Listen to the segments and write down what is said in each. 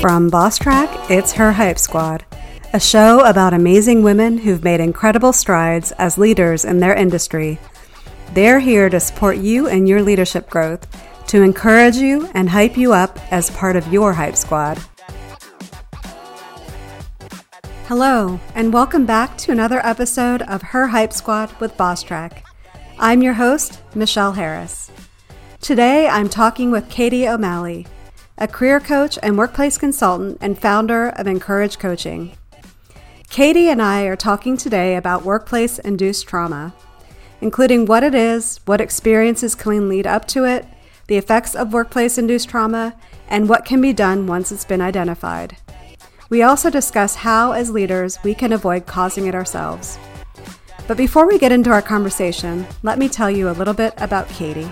From Bosstrack, it's Her HypeSquad, a show about amazing women who've made incredible strides as leaders in their industry. They're here to support you and your leadership growth, to encourage you and hype you up as part of your Hype Squad. Hello, and welcome back to another episode of Her HypeSquad with Bosstrack. I'm your host, Michelle Harris. Today I'm talking with Katie O'Malley a career coach and workplace consultant and founder of Encourage Coaching. Katie and I are talking today about workplace induced trauma, including what it is, what experiences can lead up to it, the effects of workplace induced trauma, and what can be done once it's been identified. We also discuss how, as leaders, we can avoid causing it ourselves. But before we get into our conversation, let me tell you a little bit about Katie.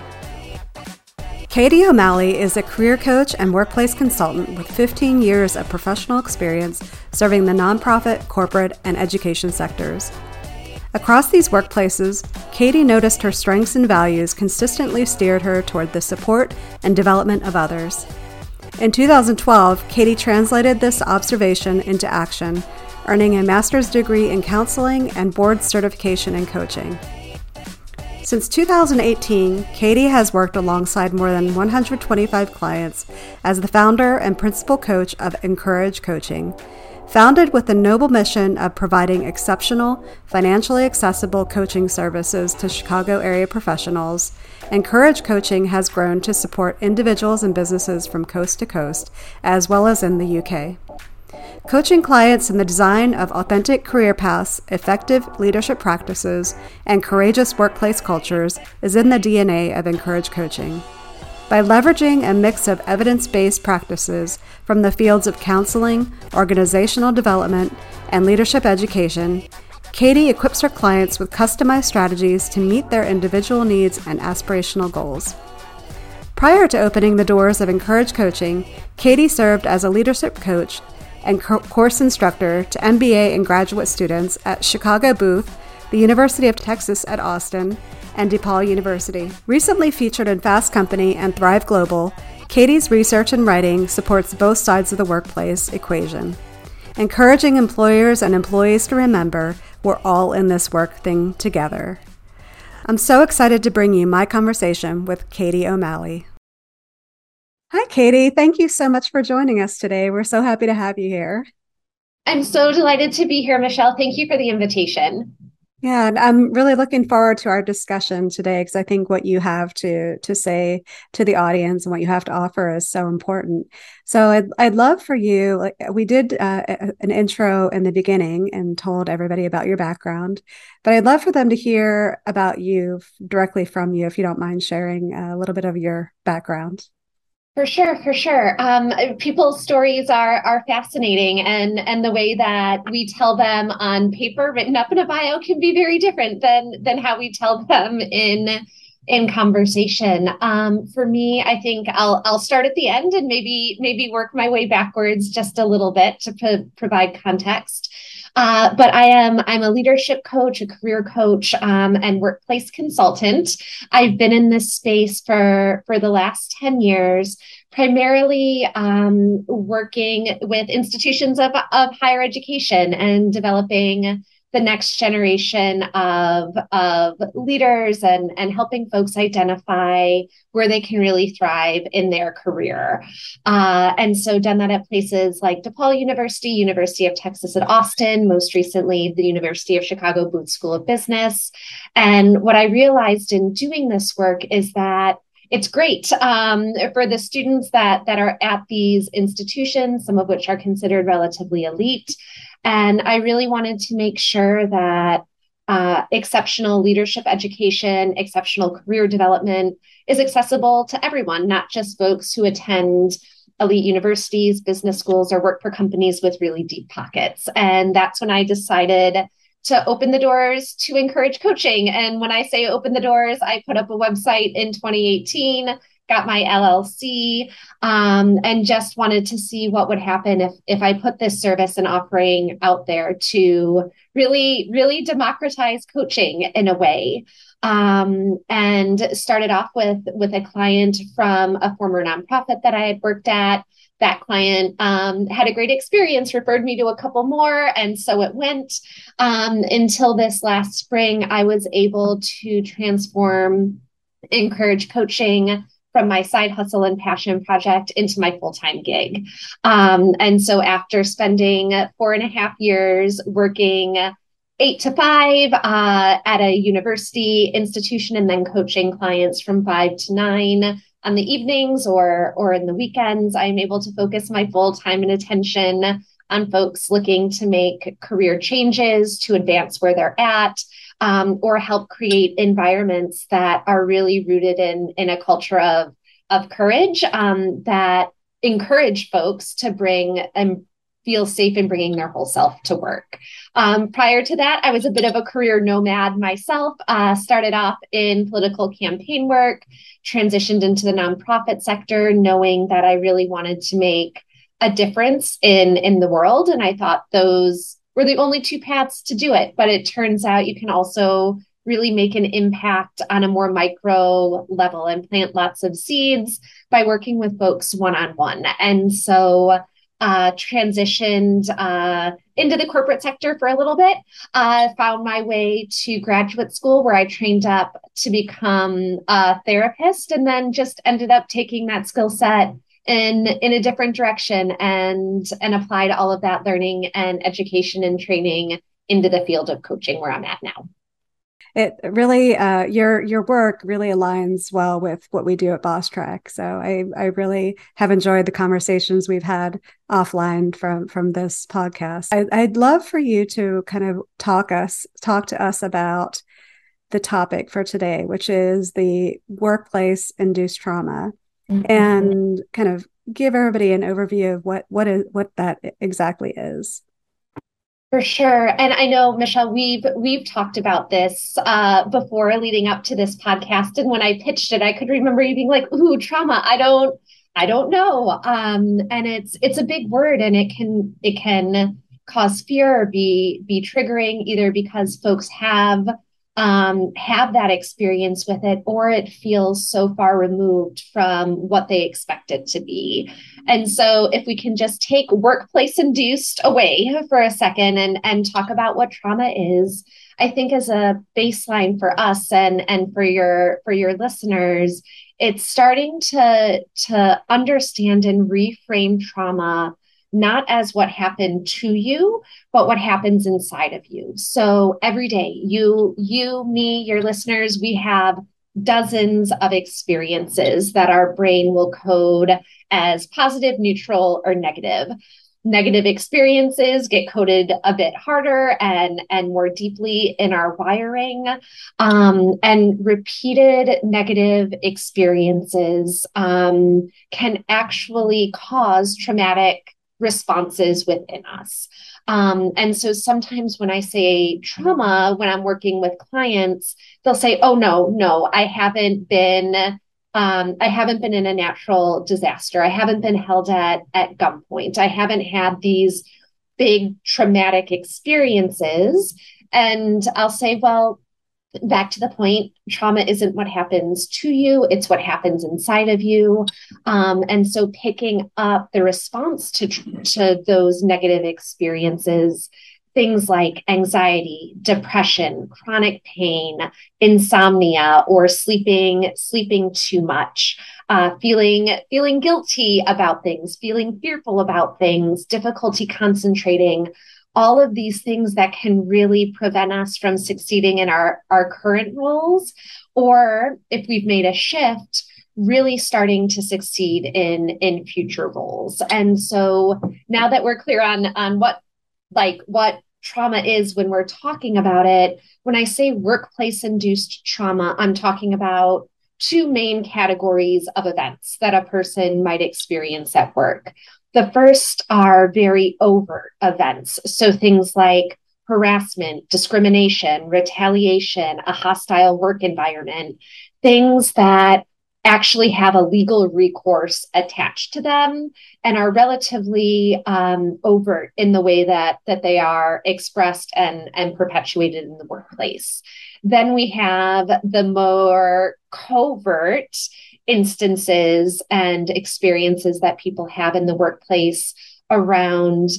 Katie O'Malley is a career coach and workplace consultant with 15 years of professional experience serving the nonprofit, corporate, and education sectors. Across these workplaces, Katie noticed her strengths and values consistently steered her toward the support and development of others. In 2012, Katie translated this observation into action, earning a master's degree in counseling and board certification in coaching. Since 2018, Katie has worked alongside more than 125 clients as the founder and principal coach of Encourage Coaching. Founded with the noble mission of providing exceptional, financially accessible coaching services to Chicago area professionals, Encourage Coaching has grown to support individuals and businesses from coast to coast, as well as in the UK. Coaching clients in the design of authentic career paths, effective leadership practices, and courageous workplace cultures is in the DNA of Encourage Coaching. By leveraging a mix of evidence based practices from the fields of counseling, organizational development, and leadership education, Katie equips her clients with customized strategies to meet their individual needs and aspirational goals. Prior to opening the doors of Encourage Coaching, Katie served as a leadership coach and course instructor to MBA and graduate students at Chicago Booth, the University of Texas at Austin, and DePaul University. Recently featured in Fast Company and Thrive Global, Katie's research and writing supports both sides of the workplace equation, encouraging employers and employees to remember we're all in this work thing together. I'm so excited to bring you my conversation with Katie O'Malley. Hi, Katie. Thank you so much for joining us today. We're so happy to have you here. I'm so delighted to be here, Michelle. Thank you for the invitation. Yeah, and I'm really looking forward to our discussion today because I think what you have to to say to the audience and what you have to offer is so important. So I'd I'd love for you like we did uh, an intro in the beginning and told everybody about your background, but I'd love for them to hear about you directly from you if you don't mind sharing a little bit of your background. For sure, for sure. Um, people's stories are are fascinating, and and the way that we tell them on paper, written up in a bio, can be very different than than how we tell them in in conversation. Um, for me, I think I'll I'll start at the end and maybe maybe work my way backwards just a little bit to pro- provide context. Uh, but I am I'm a leadership coach, a career coach, um, and workplace consultant. I've been in this space for for the last ten years, primarily um, working with institutions of of higher education and developing the next generation of, of leaders and, and helping folks identify where they can really thrive in their career. Uh, and so done that at places like DePaul University, University of Texas at Austin, most recently the University of Chicago Booth School of Business. And what I realized in doing this work is that it's great um, for the students that that are at these institutions, some of which are considered relatively elite, and I really wanted to make sure that uh, exceptional leadership education, exceptional career development is accessible to everyone, not just folks who attend elite universities, business schools, or work for companies with really deep pockets. And that's when I decided to open the doors to encourage coaching. And when I say open the doors, I put up a website in 2018 got my LLC, um, and just wanted to see what would happen if if I put this service and offering out there to really really democratize coaching in a way. Um, and started off with with a client from a former nonprofit that I had worked at that client um, had a great experience, referred me to a couple more, and so it went um, until this last spring. I was able to transform Encourage Coaching from my side hustle and passion project into my full time gig. Um, and so, after spending four and a half years working eight to five uh, at a university institution and then coaching clients from five to nine on the evenings or or in the weekends i'm able to focus my full time and attention on folks looking to make career changes to advance where they're at um, or help create environments that are really rooted in in a culture of of courage um, that encourage folks to bring and feel safe in bringing their whole self to work. Um, prior to that, I was a bit of a career nomad myself. Uh, started off in political campaign work, transitioned into the nonprofit sector, knowing that I really wanted to make a difference in in the world, and I thought those were the only two paths to do it. But it turns out you can also really make an impact on a more micro level and plant lots of seeds by working with folks one on one. And so uh, transitioned uh, into the corporate sector for a little bit. Uh, found my way to graduate school where I trained up to become a therapist, and then just ended up taking that skill set in in a different direction and and applied all of that learning and education and training into the field of coaching where I'm at now it really uh, your your work really aligns well with what we do at Bosstrack. So I I really have enjoyed the conversations we've had offline from from this podcast. I, I'd love for you to kind of talk us talk to us about the topic for today, which is the workplace induced trauma, mm-hmm. and kind of give everybody an overview of what what is what that exactly is. For sure. And I know, Michelle, we've we've talked about this uh, before leading up to this podcast. And when I pitched it, I could remember you being like, ooh, trauma. I don't I don't know. Um, and it's it's a big word and it can it can cause fear or be be triggering either because folks have um, have that experience with it, or it feels so far removed from what they expect it to be. And so, if we can just take workplace induced away for a second and, and talk about what trauma is, I think as a baseline for us and, and for your for your listeners, it's starting to to understand and reframe trauma not as what happened to you but what happens inside of you. So every day you you me your listeners we have dozens of experiences that our brain will code as positive neutral or negative. Negative experiences get coded a bit harder and and more deeply in our wiring um, and repeated negative experiences um, can actually cause traumatic responses within us. Um, and so sometimes when I say trauma, when I'm working with clients, they'll say, "Oh no, no, I haven't been." Um, I haven't been in a natural disaster. I haven't been held at at gunpoint. I haven't had these big traumatic experiences. And I'll say, well, back to the point trauma isn't what happens to you it's what happens inside of you. Um, and so picking up the response to to those negative experiences things like anxiety depression chronic pain insomnia or sleeping sleeping too much uh, feeling feeling guilty about things feeling fearful about things difficulty concentrating all of these things that can really prevent us from succeeding in our, our current roles, or if we've made a shift, really starting to succeed in in future roles. And so now that we're clear on on what like what trauma is when we're talking about it, when I say workplace induced trauma, I'm talking about two main categories of events that a person might experience at work. The first are very overt events. So things like harassment, discrimination, retaliation, a hostile work environment, things that actually have a legal recourse attached to them and are relatively um, overt in the way that that they are expressed and and perpetuated in the workplace then we have the more covert instances and experiences that people have in the workplace around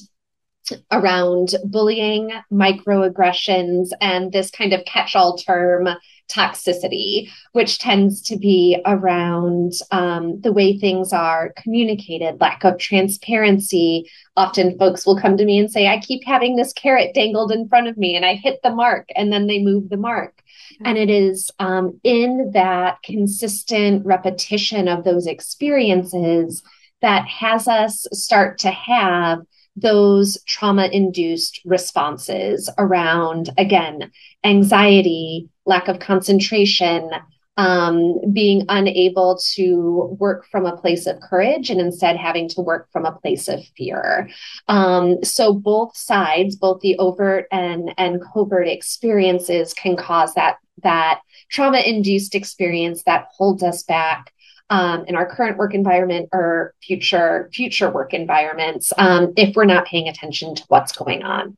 around bullying, microaggressions, and this kind of catch all term toxicity, which tends to be around um, the way things are communicated, lack of transparency. Often folks will come to me and say, I keep having this carrot dangled in front of me and I hit the mark and then they move the mark. And it is um, in that consistent repetition of those experiences that has us start to have those trauma induced responses around, again, anxiety, lack of concentration, um, being unable to work from a place of courage and instead having to work from a place of fear. Um, so both sides, both the overt and and covert experiences, can cause that that trauma induced experience that holds us back um, in our current work environment or future future work environments um, if we're not paying attention to what's going on.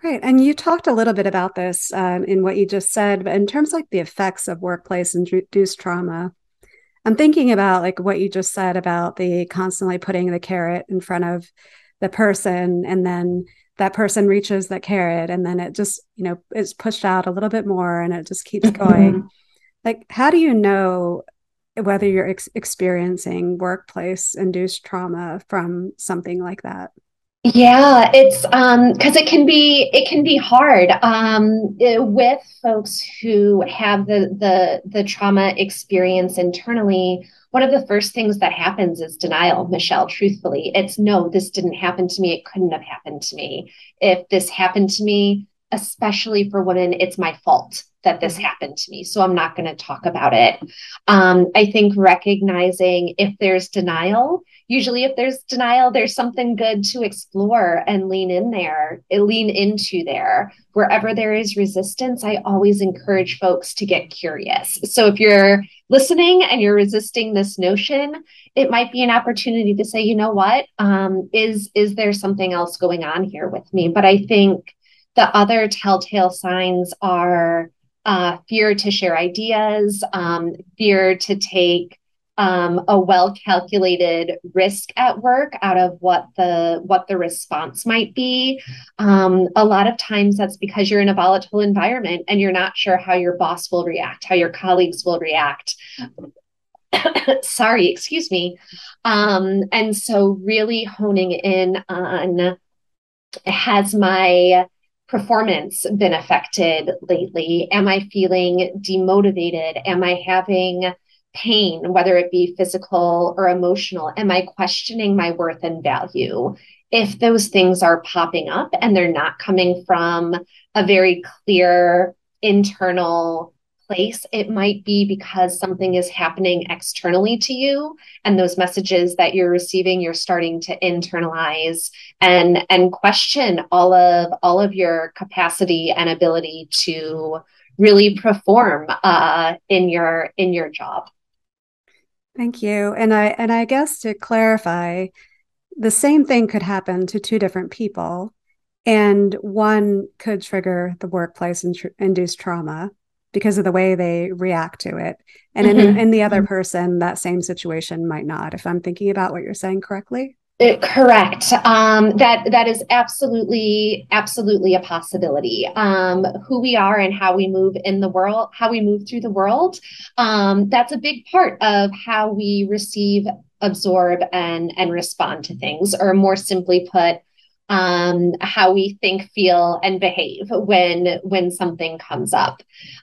Great. And you talked a little bit about this um, in what you just said, but in terms of like the effects of workplace induced trauma, I'm thinking about like what you just said about the constantly putting the carrot in front of the person and then that person reaches that carrot and then it just, you know, is pushed out a little bit more and it just keeps mm-hmm. going. Like, how do you know whether you're ex- experiencing workplace induced trauma from something like that? Yeah, it's um because it can be it can be hard um with folks who have the the the trauma experience internally. One of the first things that happens is denial, Michelle, truthfully. It's no, this didn't happen to me. It couldn't have happened to me. If this happened to me, especially for women, it's my fault that this mm-hmm. happened to me. So I'm not going to talk about it. Um, I think recognizing if there's denial, usually if there's denial, there's something good to explore and lean in there, eh, lean into there. Wherever there is resistance, I always encourage folks to get curious. So if you're listening and you're resisting this notion, it might be an opportunity to say, you know what, um, is is there something else going on here with me? But I think the other telltale signs are uh, fear to share ideas, um, fear to take um, a well calculated risk at work out of what the what the response might be. Um, a lot of times that's because you're in a volatile environment and you're not sure how your boss will react, how your colleagues will react. Sorry, excuse me. Um, and so really honing in on has my performance been affected lately? Am I feeling demotivated? Am I having pain, whether it be physical or emotional? Am I questioning my worth and value? If those things are popping up and they're not coming from a very clear internal place, it might be because something is happening externally to you and those messages that you're receiving you're starting to internalize and and question all of all of your capacity and ability to really perform uh, in your in your job. Thank you. And I and I guess to clarify, the same thing could happen to two different people and one could trigger the workplace induced trauma because of the way they react to it. And mm-hmm. in, in the other mm-hmm. person, that same situation might not, if I'm thinking about what you're saying correctly. It, correct. Um, that that is absolutely absolutely a possibility. Um, who we are and how we move in the world, how we move through the world. Um, that's a big part of how we receive, absorb, and and respond to things. Or more simply put, um, how we think, feel, and behave when when something comes up.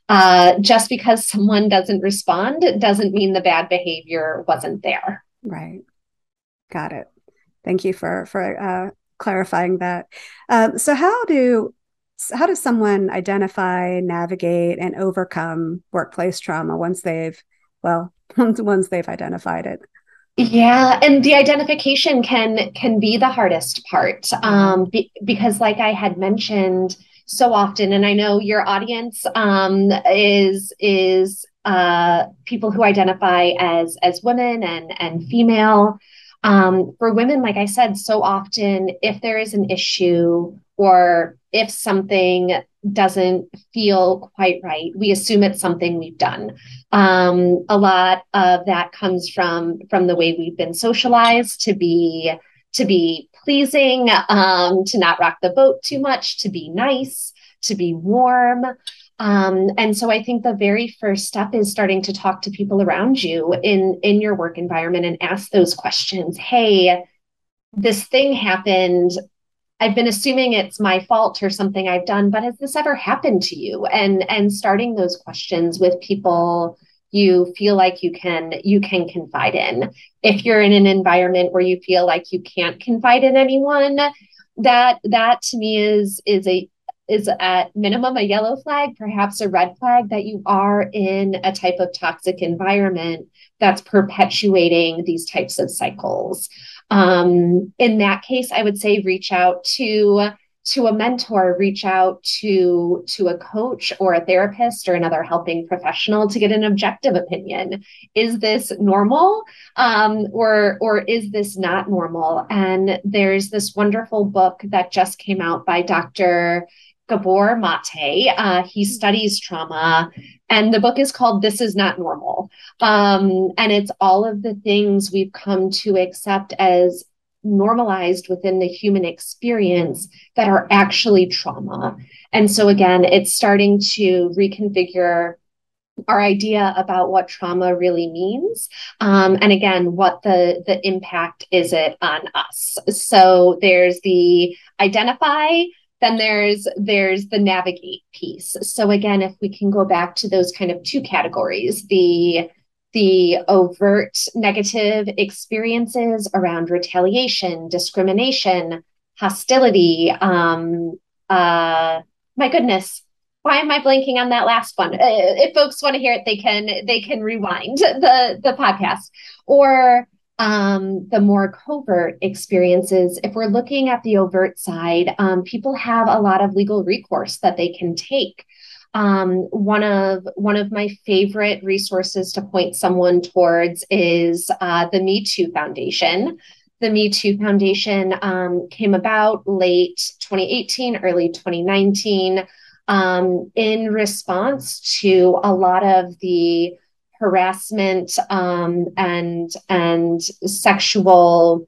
Uh, just because someone doesn't respond doesn't mean the bad behavior wasn't there. Right. Got it. Thank you for for uh, clarifying that. Um, so how do how does someone identify, navigate, and overcome workplace trauma once they've well once once they've identified it? Yeah, and the identification can can be the hardest part um, be, because, like I had mentioned so often, and I know your audience um, is is uh, people who identify as as women and and female. Um, for women, like I said, so often if there is an issue or if something doesn't feel quite right, we assume it's something we've done. Um, a lot of that comes from from the way we've been socialized to be to be pleasing, um, to not rock the boat too much, to be nice, to be warm. Um, and so I think the very first step is starting to talk to people around you in in your work environment and ask those questions. Hey, this thing happened. I've been assuming it's my fault or something I've done, but has this ever happened to you? And and starting those questions with people you feel like you can you can confide in. If you're in an environment where you feel like you can't confide in anyone, that that to me is is a is at minimum a yellow flag, perhaps a red flag that you are in a type of toxic environment that's perpetuating these types of cycles. Um, in that case, I would say reach out to to a mentor reach out to to a coach or a therapist or another helping professional to get an objective opinion. Is this normal? Um, or or is this not normal? And there's this wonderful book that just came out by dr Gabor Mate. Uh, he studies trauma, and the book is called This Is Not Normal. Um, and it's all of the things we've come to accept as normalized within the human experience that are actually trauma. And so, again, it's starting to reconfigure our idea about what trauma really means um, and again what the the impact is it on us so there's the identify then there's there's the navigate piece so again if we can go back to those kind of two categories the the overt negative experiences around retaliation, discrimination, hostility. Um, uh, my goodness, why am I blanking on that last one? Uh, if folks want to hear it, they can they can rewind the the podcast or um, the more covert experiences. If we're looking at the overt side, um, people have a lot of legal recourse that they can take um, one of one of my favorite resources to point someone towards is uh, the Me Too Foundation. The Me Too Foundation um, came about late 2018, early 2019, um, in response to a lot of the harassment um, and and sexual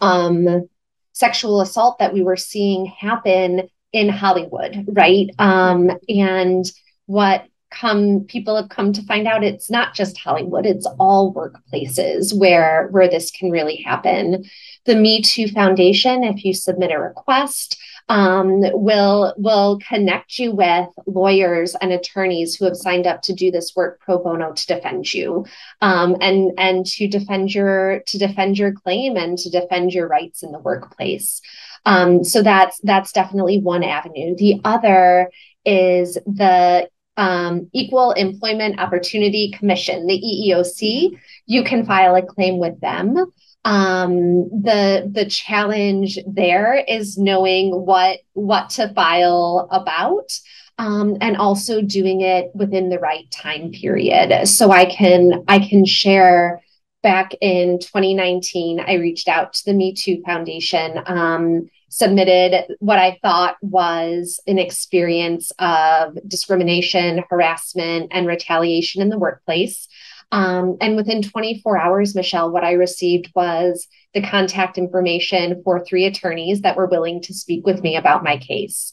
um, sexual assault that we were seeing happen in Hollywood, right? Um, and what come people have come to find out it's not just Hollywood, it's all workplaces where where this can really happen. The Me Too Foundation, if you submit a request, um, will will connect you with lawyers and attorneys who have signed up to do this work pro bono to defend you um, and and to defend your to defend your claim and to defend your rights in the workplace. Um, so that's that's definitely one avenue. The other is the um, Equal Employment Opportunity Commission, the EEOC. You can file a claim with them. Um, the the challenge there is knowing what what to file about. Um, and also doing it within the right time period so i can i can share back in 2019, I reached out to the Me Too Foundation, um, submitted what I thought was an experience of discrimination, harassment, and retaliation in the workplace. Um, and within 24 hours, Michelle, what I received was the contact information for three attorneys that were willing to speak with me about my case.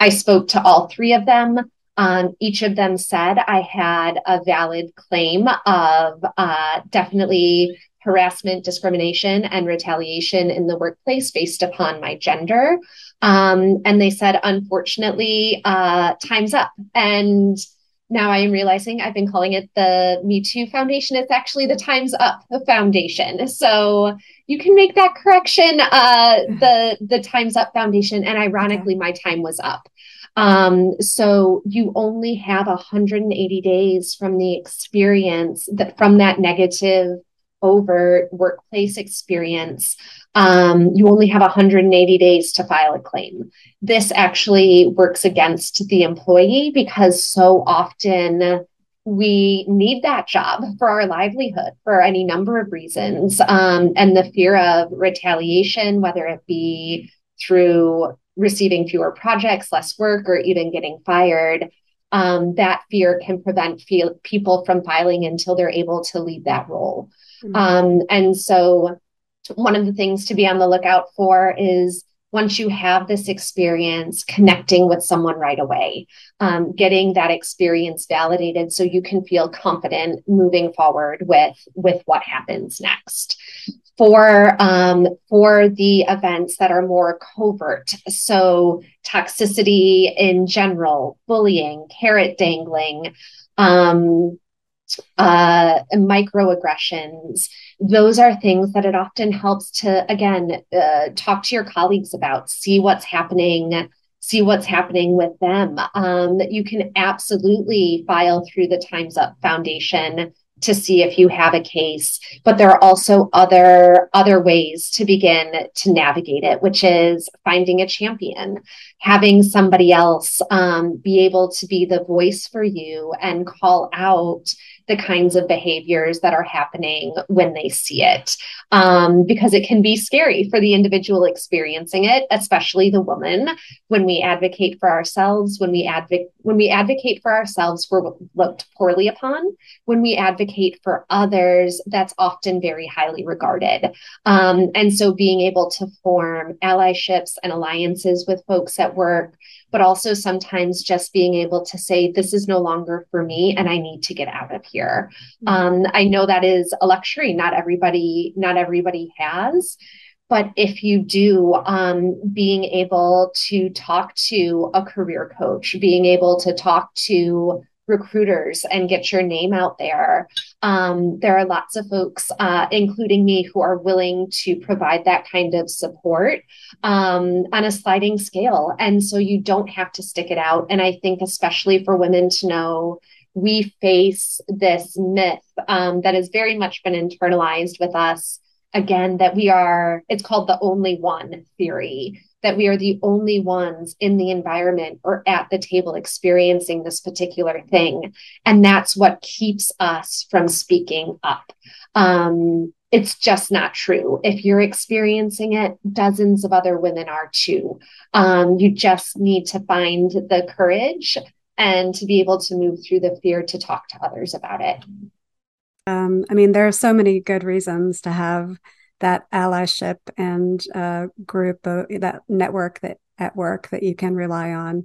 I spoke to all three of them. Um, each of them said I had a valid claim of uh, definitely harassment, discrimination, and retaliation in the workplace based upon my gender. Um, and they said, unfortunately, uh, time's up. And now I am realizing I've been calling it the Me Too Foundation. It's actually the Time's Up Foundation. So you can make that correction. Uh, the the Time's Up Foundation, and ironically, my time was up. Um, so you only have 180 days from the experience that from that negative overt workplace experience. Um, you only have 180 days to file a claim. This actually works against the employee because so often we need that job for our livelihood for any number of reasons. Um, and the fear of retaliation, whether it be through receiving fewer projects, less work, or even getting fired, um, that fear can prevent feel- people from filing until they're able to leave that role. Mm-hmm. Um, and so, one of the things to be on the lookout for is once you have this experience, connecting with someone right away, um, getting that experience validated so you can feel confident moving forward with with what happens next. For um, for the events that are more covert, so toxicity in general, bullying, carrot dangling, um, uh, microaggressions. Those are things that it often helps to, again, uh, talk to your colleagues about, see what's happening, see what's happening with them. Um, you can absolutely file through the Time's Up Foundation to see if you have a case but there are also other other ways to begin to navigate it which is finding a champion having somebody else um, be able to be the voice for you and call out the kinds of behaviors that are happening when they see it. Um, because it can be scary for the individual experiencing it, especially the woman. When we advocate for ourselves, when we advocate when we advocate for ourselves, we're looked poorly upon. When we advocate for others, that's often very highly regarded. Um, and so being able to form allyships and alliances with folks at work but also sometimes just being able to say, this is no longer for me and I need to get out of here. Mm-hmm. Um, I know that is a luxury. Not everybody, not everybody has. But if you do, um, being able to talk to a career coach, being able to talk to recruiters and get your name out there. Um, there are lots of folks, uh, including me, who are willing to provide that kind of support um, on a sliding scale. And so you don't have to stick it out. And I think, especially for women to know, we face this myth um, that has very much been internalized with us again that we are it's called the only one theory that we are the only ones in the environment or at the table experiencing this particular thing. And that's what keeps us from speaking up. Um, it's just not true. If you're experiencing it, dozens of other women are too. Um, you just need to find the courage and to be able to move through the fear to talk to others about it. Um, I mean, there are so many good reasons to have that allyship and uh, group, uh, that network that at work that you can rely on.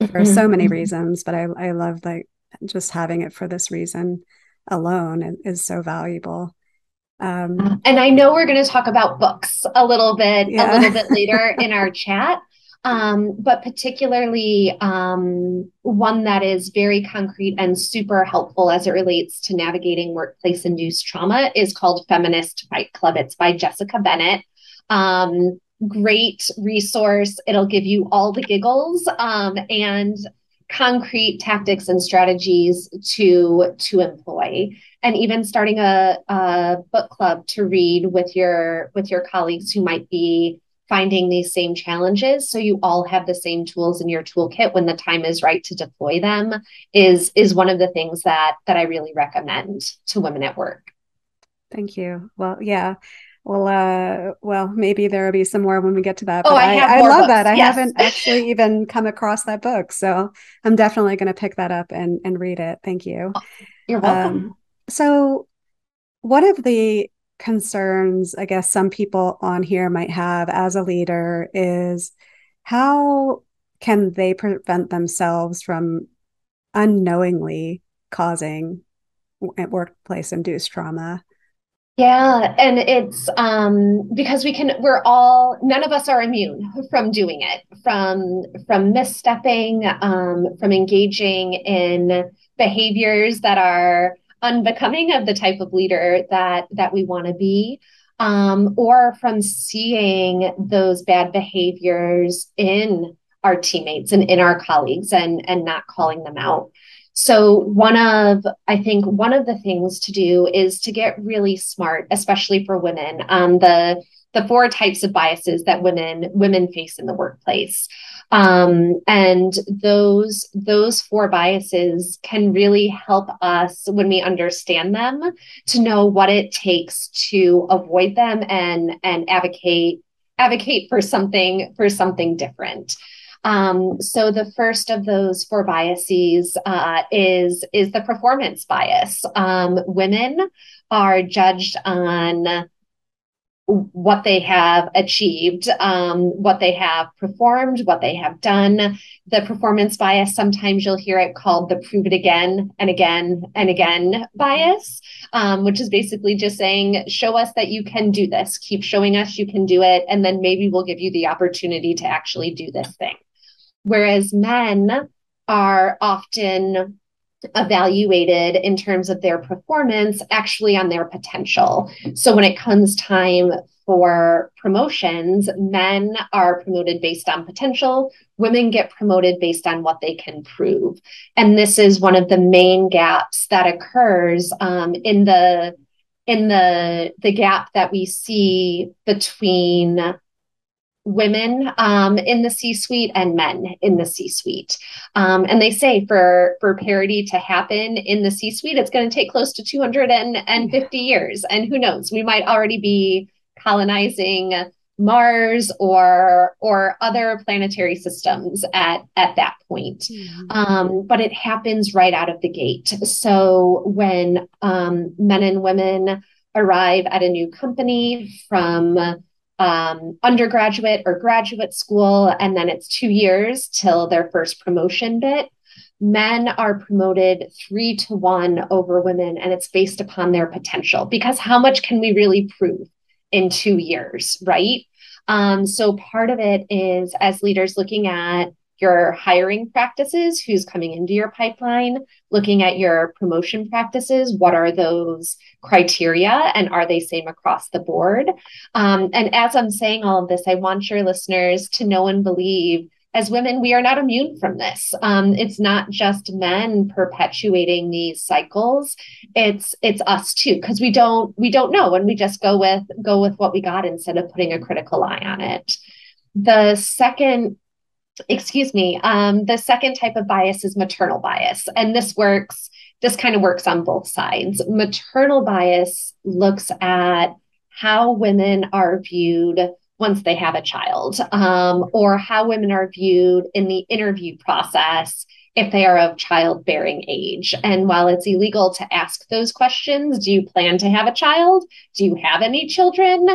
There are so many mm-hmm. reasons, but I, I love like just having it for this reason alone is, is so valuable. Um, and I know we're going to talk about books a little bit yeah. a little bit later in our chat um, but particularly um, one that is very concrete and super helpful as it relates to navigating workplace induced trauma is called Feminist Fight Club. It's by Jessica Bennett. Um, great resource. It'll give you all the giggles um, and concrete tactics and strategies to to employ and even starting a, a book club to read with your with your colleagues who might be finding these same challenges so you all have the same tools in your toolkit when the time is right to deploy them is is one of the things that that I really recommend to women at work. Thank you. Well, yeah. Well, uh, well, maybe there will be some more when we get to that. Oh, I, I, I love books. that. I yes. haven't actually even come across that book, so I'm definitely going to pick that up and and read it. Thank you. Oh, you're welcome. Um, so, one of the concerns I guess some people on here might have as a leader is how can they prevent themselves from unknowingly causing workplace induced trauma? Yeah, and it's um because we can we're all none of us are immune from doing it, from from misstepping, um from engaging in behaviors that are unbecoming of the type of leader that that we want to be um, or from seeing those bad behaviors in our teammates and in our colleagues and and not calling them out. So one of i think one of the things to do is to get really smart especially for women um, the the four types of biases that women women face in the workplace Um, and those those four biases can really help us when we understand them to know what it takes to avoid them and and advocate advocate for something for something different. Um, so the first of those four biases uh, is is the performance bias. Um, women are judged on what they have achieved, um, what they have performed, what they have done. The performance bias, sometimes you'll hear it called the prove it again and again and again bias, um, which is basically just saying, show us that you can do this, keep showing us you can do it, and then maybe we'll give you the opportunity to actually do this thing. Whereas men are often evaluated in terms of their performance actually on their potential. So when it comes time for promotions, men are promoted based on potential, women get promoted based on what they can prove. And this is one of the main gaps that occurs um, in the in the the gap that we see between women um, in the C-suite and men in the C-suite. Um, and they say for for parity to happen in the C-suite, it's going to take close to 250 years. And who knows, we might already be colonizing Mars or or other planetary systems at at that point. Mm-hmm. Um, but it happens right out of the gate. So when um, men and women arrive at a new company from um, undergraduate or graduate school, and then it's two years till their first promotion bit. Men are promoted three to one over women, and it's based upon their potential because how much can we really prove in two years, right? Um, so part of it is as leaders looking at your hiring practices, who's coming into your pipeline, looking at your promotion practices, what are those criteria and are they same across the board? Um, and as I'm saying all of this, I want your listeners to know and believe as women, we are not immune from this. Um, it's not just men perpetuating these cycles. It's it's us too, because we don't we don't know, and we just go with go with what we got instead of putting a critical eye on it. The second excuse me, um, the second type of bias is maternal bias. And this works, this kind of works on both sides. Maternal bias looks at how women are viewed once they have a child, um, or how women are viewed in the interview process if they are of childbearing age. And while it's illegal to ask those questions, do you plan to have a child? Do you have any children?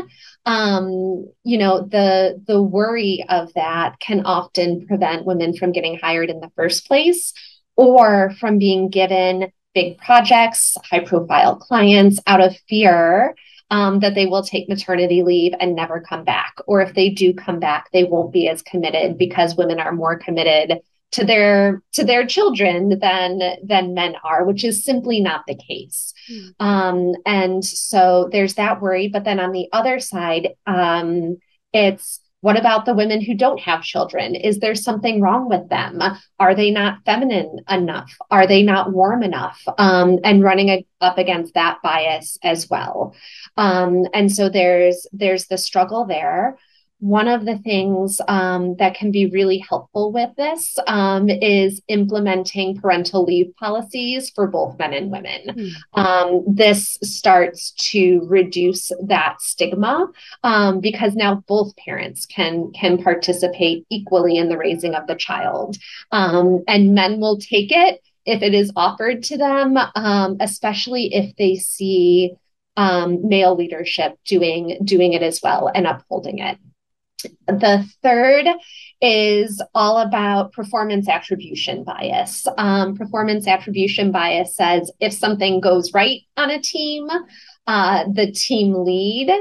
Um, you know the the worry of that can often prevent women from getting hired in the first place or from being given big projects high profile clients out of fear um, that they will take maternity leave and never come back. Or if they do come back they won't be as committed because women are more committed to their to their children than than men are which is simply not the case. Mm. um, and so there's that worry. But then on the other side um, it's what about the women who don't have children? Is there something wrong with them? Are they not feminine enough? Are they not warm enough? Um, and running a, up against that bias as well. Um, and so there's there's the struggle there one of the things um, that can be really helpful with this um, is implementing parental leave policies for both men and women. Mm. Um, this starts to reduce that stigma um, because now both parents can can participate equally in the raising of the child, um, and men will take it if it is offered to them, um, especially if they see male leadership doing doing it as well and upholding it. The third is all about performance attribution bias. Um, performance attribution bias says if something goes right on a team, uh, the team lead,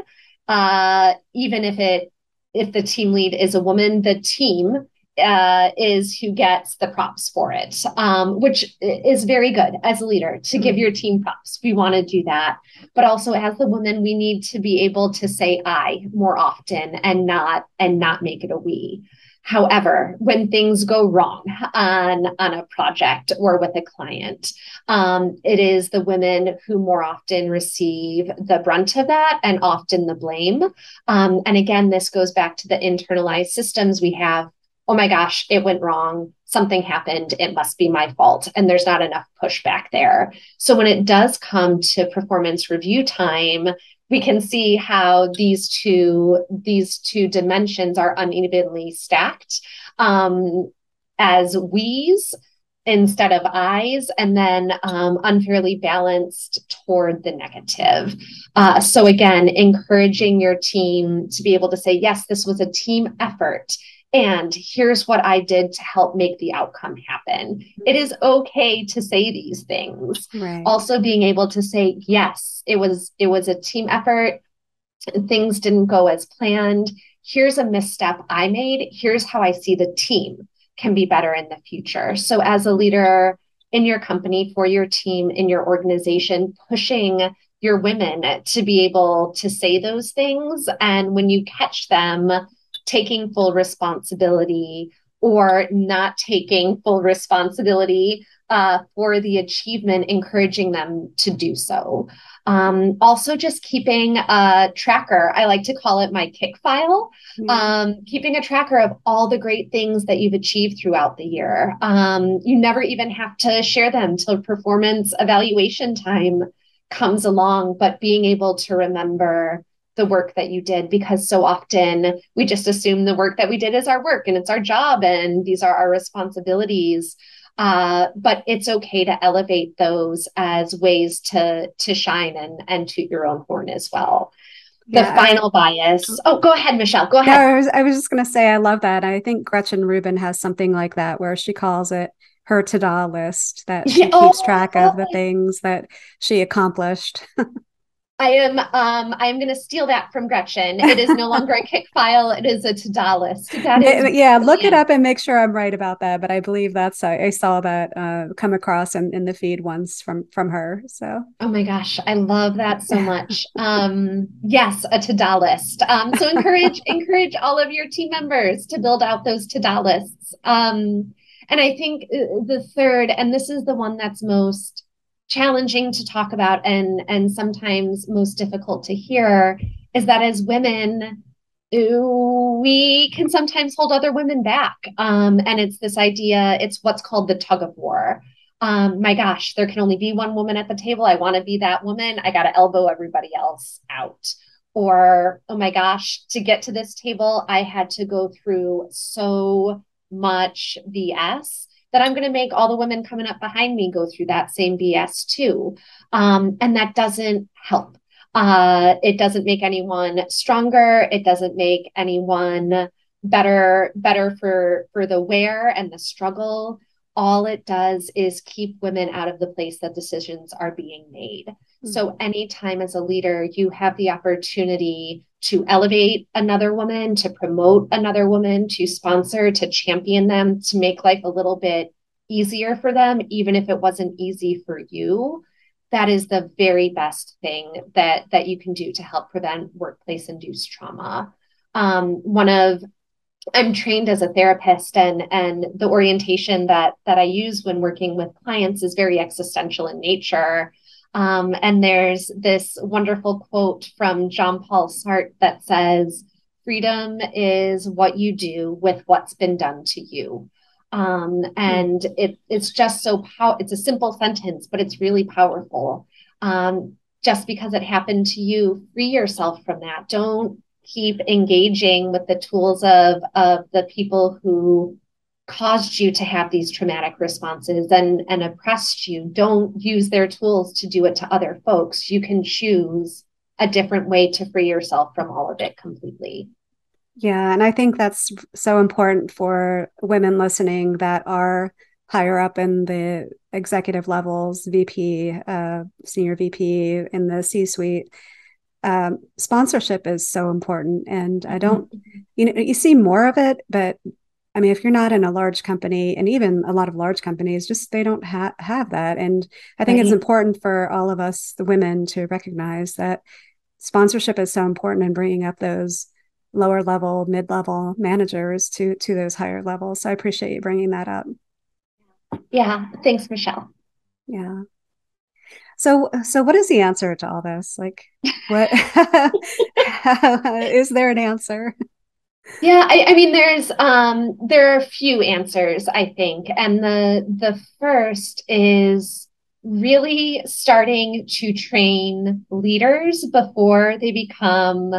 uh, even if it if the team lead is a woman, the team uh, is who gets the props for it, um, which is very good as a leader to give your team props. We want to do that. But also as the woman, we need to be able to say I more often and not and not make it a we. However, when things go wrong on, on a project or with a client, um, it is the women who more often receive the brunt of that and often the blame. Um, and again, this goes back to the internalized systems we have oh my gosh, it went wrong. Something happened. It must be my fault. And there's not enough pushback there. So when it does come to performance review time, we can see how these two these two dimensions are unevenly stacked um, as we's instead of I's, and then um, unfairly balanced toward the negative. Uh, so, again, encouraging your team to be able to say, yes, this was a team effort. And here's what I did to help make the outcome happen. Mm-hmm. It is okay to say these things. Right. Also being able to say, yes, it was it was a team effort. Things didn't go as planned. Here's a misstep I made. Here's how I see the team can be better in the future. So, as a leader in your company, for your team, in your organization, pushing your women to be able to say those things. And when you catch them taking full responsibility or not taking full responsibility uh, for the achievement, encouraging them to do so. Um, also, just keeping a tracker. I like to call it my kick file. Mm-hmm. Um, keeping a tracker of all the great things that you've achieved throughout the year. Um, you never even have to share them till performance evaluation time comes along, but being able to remember the work that you did because so often we just assume the work that we did is our work and it's our job and these are our responsibilities. Uh, but it's okay to elevate those as ways to to shine and and toot your own horn as well. The yeah, final bias. Oh go ahead michelle. Go ahead. I was, I was just going to say i love that. I think gretchen rubin has something like that where she calls it her ta-da list that she yeah, keeps oh, track of the things that she accomplished I am um I am going to steal that from Gretchen. It is no longer a kick file; it is a ta-da list. That is yeah, look it up and make sure I'm right about that. But I believe that's I, I saw that uh, come across in, in the feed once from from her. So oh my gosh, I love that so much. um, yes, a ta-da list. Um, so encourage encourage all of your team members to build out those ta-da lists. Um, and I think uh, the third, and this is the one that's most challenging to talk about and and sometimes most difficult to hear is that as women we can sometimes hold other women back. Um, and it's this idea it's what's called the tug of war. Um, my gosh there can only be one woman at the table. I want to be that woman. I got to elbow everybody else out. Or oh my gosh to get to this table i had to go through so much bs that I'm going to make all the women coming up behind me go through that same BS too. Um, and that doesn't help. Uh, it doesn't make anyone stronger. It doesn't make anyone better better for for the wear and the struggle all it does is keep women out of the place that decisions are being made. Mm-hmm. So, anytime as a leader you have the opportunity to elevate another woman, to promote another woman, to sponsor, to champion them, to make life a little bit easier for them, even if it wasn't easy for you, that is the very best thing that that you can do to help prevent workplace induced trauma. Um, one of I'm trained as a therapist and and the orientation that that I use when working with clients is very existential in nature. Um, and there's this wonderful quote from Jean Paul Sartre that says, "Freedom is what you do with what's been done to you." Um, and it, it's just so pow- it's a simple sentence, but it's really powerful. Um, just because it happened to you, free yourself from that. Don't keep engaging with the tools of of the people who caused you to have these traumatic responses and and oppressed you. Don't use their tools to do it to other folks. You can choose a different way to free yourself from all of it completely. Yeah and i think that's so important for women listening that are higher up in the executive levels vp uh, senior vp in the c suite um, sponsorship is so important and i don't mm-hmm. you know you see more of it but i mean if you're not in a large company and even a lot of large companies just they don't ha- have that and i think right. it's important for all of us the women to recognize that sponsorship is so important in bringing up those lower level mid-level managers to to those higher levels so i appreciate you bringing that up yeah thanks michelle yeah so, so what is the answer to all this? Like, what is there an answer? Yeah, I, I mean, there's um, there are a few answers, I think, and the the first is really starting to train leaders before they become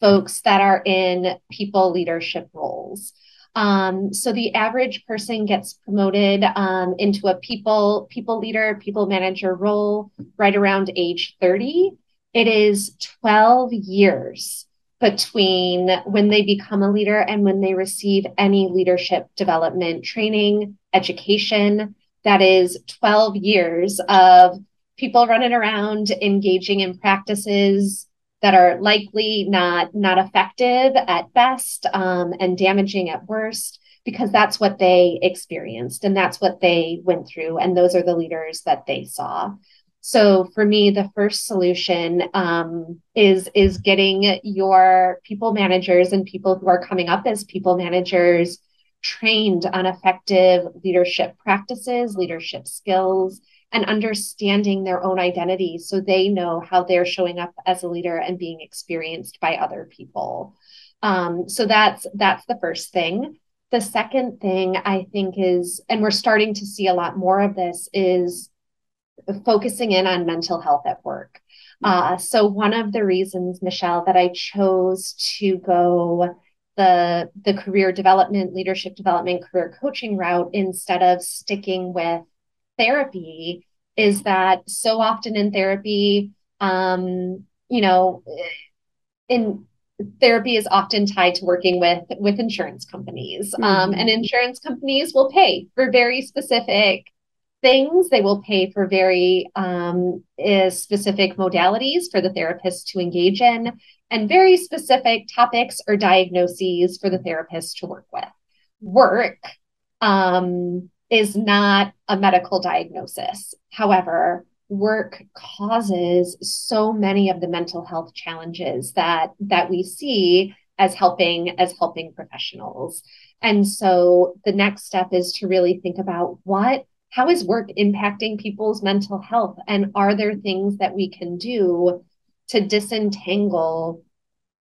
folks that are in people leadership roles. Um, so the average person gets promoted um, into a people people leader, people manager role right around age 30. It is 12 years between when they become a leader and when they receive any leadership development training, education. That is 12 years of people running around engaging in practices that are likely not not effective at best um, and damaging at worst because that's what they experienced and that's what they went through and those are the leaders that they saw so for me the first solution um, is is getting your people managers and people who are coming up as people managers trained on effective leadership practices leadership skills and understanding their own identity so they know how they're showing up as a leader and being experienced by other people. Um, so that's that's the first thing. The second thing i think is and we're starting to see a lot more of this is focusing in on mental health at work. Uh, so one of the reasons michelle that i chose to go the the career development leadership development career coaching route instead of sticking with therapy is that so often in therapy, um, you know, in therapy is often tied to working with with insurance companies, um, mm-hmm. um, and insurance companies will pay for very specific things. They will pay for very um, specific modalities for the therapist to engage in, and very specific topics or diagnoses for the therapist to work with. Work um, is not a medical diagnosis. However, work causes so many of the mental health challenges that that we see as helping as helping professionals. And so the next step is to really think about what how is work impacting people's mental health and are there things that we can do to disentangle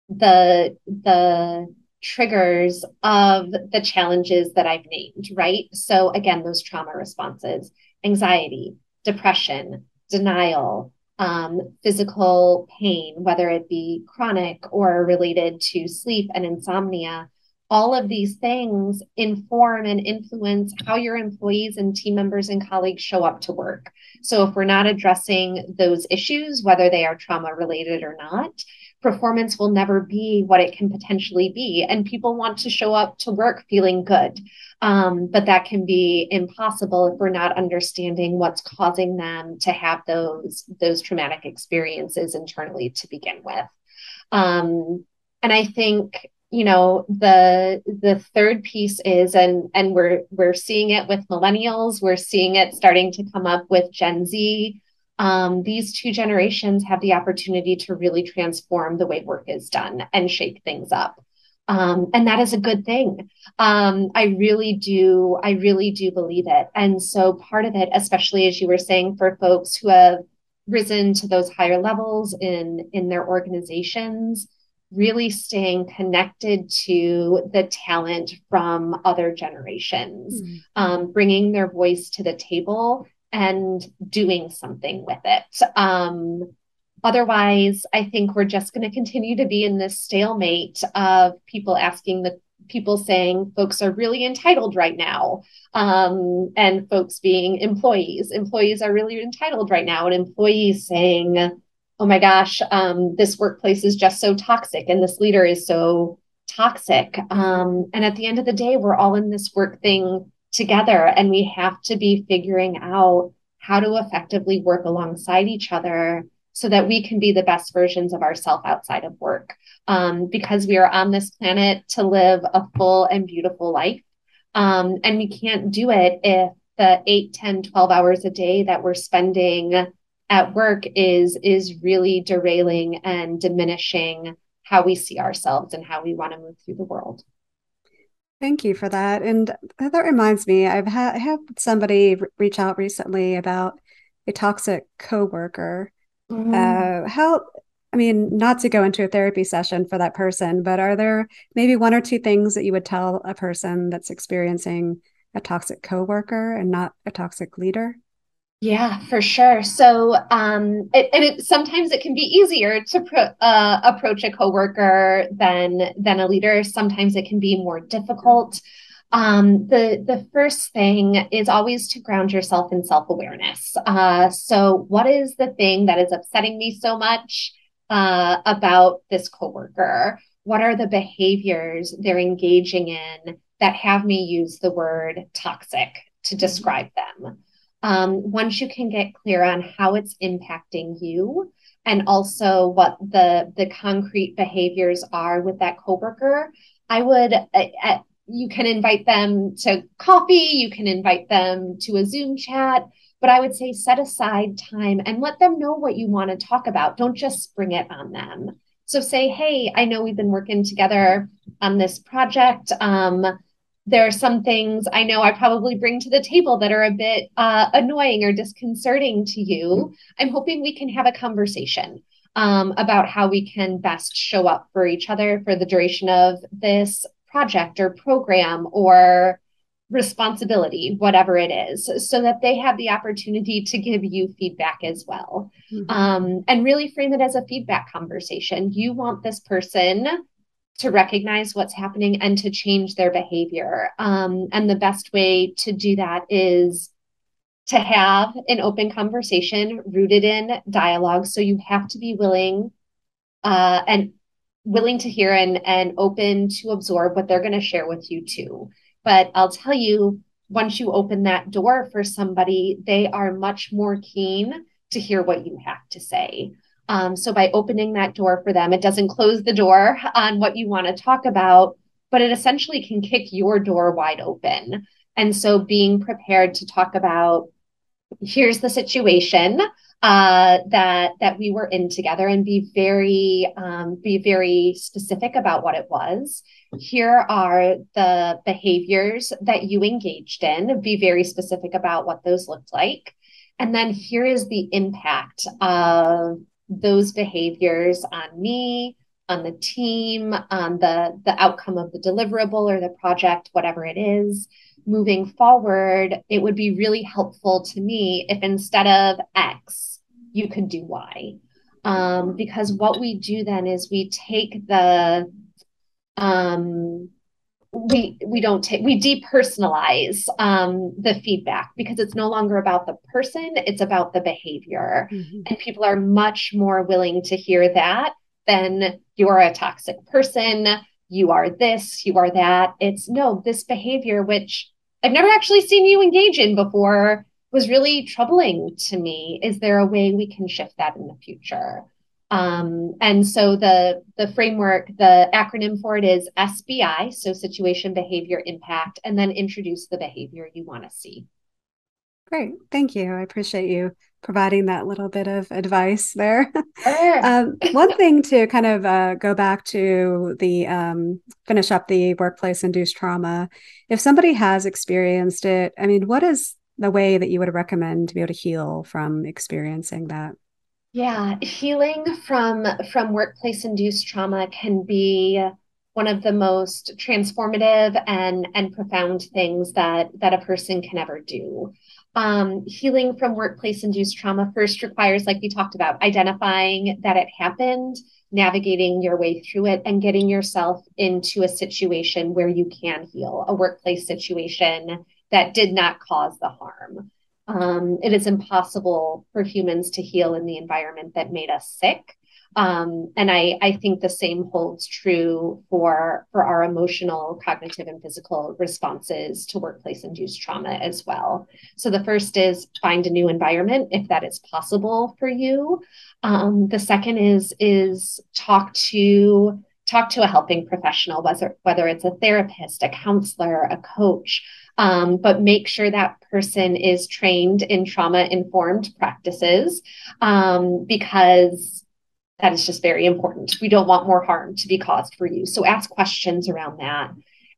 the the triggers of the challenges that I've named, right? So, again, those trauma responses, anxiety, depression, denial, um, physical pain, whether it be chronic or related to sleep and insomnia, all of these things inform and influence how your employees and team members and colleagues show up to work. So, if we're not addressing those issues, whether they are trauma related or not, performance will never be what it can potentially be. And people want to show up to work feeling good. Um, but that can be impossible if we're not understanding what's causing them to have those, those traumatic experiences internally to begin with. Um, and I think you know the the third piece is and and we're we're seeing it with millennials we're seeing it starting to come up with gen z um, these two generations have the opportunity to really transform the way work is done and shake things up. Um, and that is a good thing. Um, I really do, I really do believe it. And so part of it, especially as you were saying, for folks who have risen to those higher levels in in their organizations, really staying connected to the talent from other generations, mm-hmm. um, bringing their voice to the table and doing something with it. Um, otherwise, I think we're just going to continue to be in this stalemate of people asking the people saying folks are really entitled right now um, and folks being employees employees are really entitled right now and employees saying oh my gosh um, this workplace is just so toxic and this leader is so toxic. Um, and at the end of the day we're all in this work thing together and we have to be figuring out how to effectively work alongside each other so that we can be the best versions of ourselves outside of work. Um, because we are on this planet to live a full and beautiful life. Um, and we can't do it if the 8 10 12 hours a day that we're spending at work is is really derailing and diminishing how we see ourselves and how we want to move through the world Thank you for that. And that reminds me, I've had had somebody reach out recently about a toxic coworker. Mm-hmm. Uh, how I mean, not to go into a therapy session for that person, but are there maybe one or two things that you would tell a person that's experiencing a toxic coworker and not a toxic leader? Yeah, for sure. So, um, it, and it, sometimes it can be easier to pro, uh, approach a coworker than than a leader. Sometimes it can be more difficult. Um, the the first thing is always to ground yourself in self awareness. Uh, so, what is the thing that is upsetting me so much uh, about this coworker? What are the behaviors they're engaging in that have me use the word toxic to describe them? Um, once you can get clear on how it's impacting you and also what the the concrete behaviors are with that coworker i would uh, uh, you can invite them to coffee you can invite them to a zoom chat but i would say set aside time and let them know what you want to talk about. Don't just spring it on them. So say hey i know we've been working together on this project um, there are some things I know I probably bring to the table that are a bit uh, annoying or disconcerting to you. I'm hoping we can have a conversation um, about how we can best show up for each other for the duration of this project or program or responsibility, whatever it is, so that they have the opportunity to give you feedback as well. Mm-hmm. Um, and really frame it as a feedback conversation. You want this person to recognize what's happening and to change their behavior. Um, and the best way to do that is to have an open conversation rooted in dialogue. So you have to be willing uh, and willing to hear and, and open to absorb what they're going to share with you too. But I'll tell you, once you open that door for somebody, they are much more keen to hear what you have to say. Um, so by opening that door for them, it doesn't close the door on what you want to talk about, but it essentially can kick your door wide open. And so being prepared to talk about here's the situation uh, that that we were in together and be very um, be very specific about what it was. Here are the behaviors that you engaged in. Be very specific about what those looked like. And then here is the impact of those behaviors on me, on the team, on the, the outcome of the deliverable or the project, whatever it is. Moving forward, it would be really helpful to me if instead of X, you could do Y. Um, because what we do then is we take the um, we we don't take we depersonalize um, the feedback because it's no longer about the person it's about the behavior. Mm-hmm. and people are much more willing to hear that than you're a toxic person. You are this you are that. It's no this behavior which i've never actually seen you engage in before was really troubling to me. Is there a way we can shift that in the future um, and so the the framework, the acronym for it is SBI, so situation, behavior, impact, and then introduce the behavior you want to see. Great, thank you. I appreciate you providing that little bit of advice there. um, one thing to kind of uh, go back to the um, finish up the workplace induced trauma. If somebody has experienced it, I mean, what is the way that you would recommend to be able to heal from experiencing that? Yeah, healing from from workplace induced trauma can be one of the most transformative and and profound things that that a person can ever do. Um, healing from workplace induced trauma first requires, like we talked about, identifying that it happened, navigating your way through it, and getting yourself into a situation where you can heal, a workplace situation that did not cause the harm um, it is impossible for humans to heal in the environment that made us sick. Um, and I, I think the same holds true for, for our emotional, cognitive, and physical responses to workplace induced trauma as well. So the first is find a new environment if that is possible for you. Um, the second is is talk to talk to a helping professional, whether whether it's a therapist, a counselor, a coach um, but make sure that person is trained in trauma informed practices um, because that is just very important. We don't want more harm to be caused for you. So ask questions around that.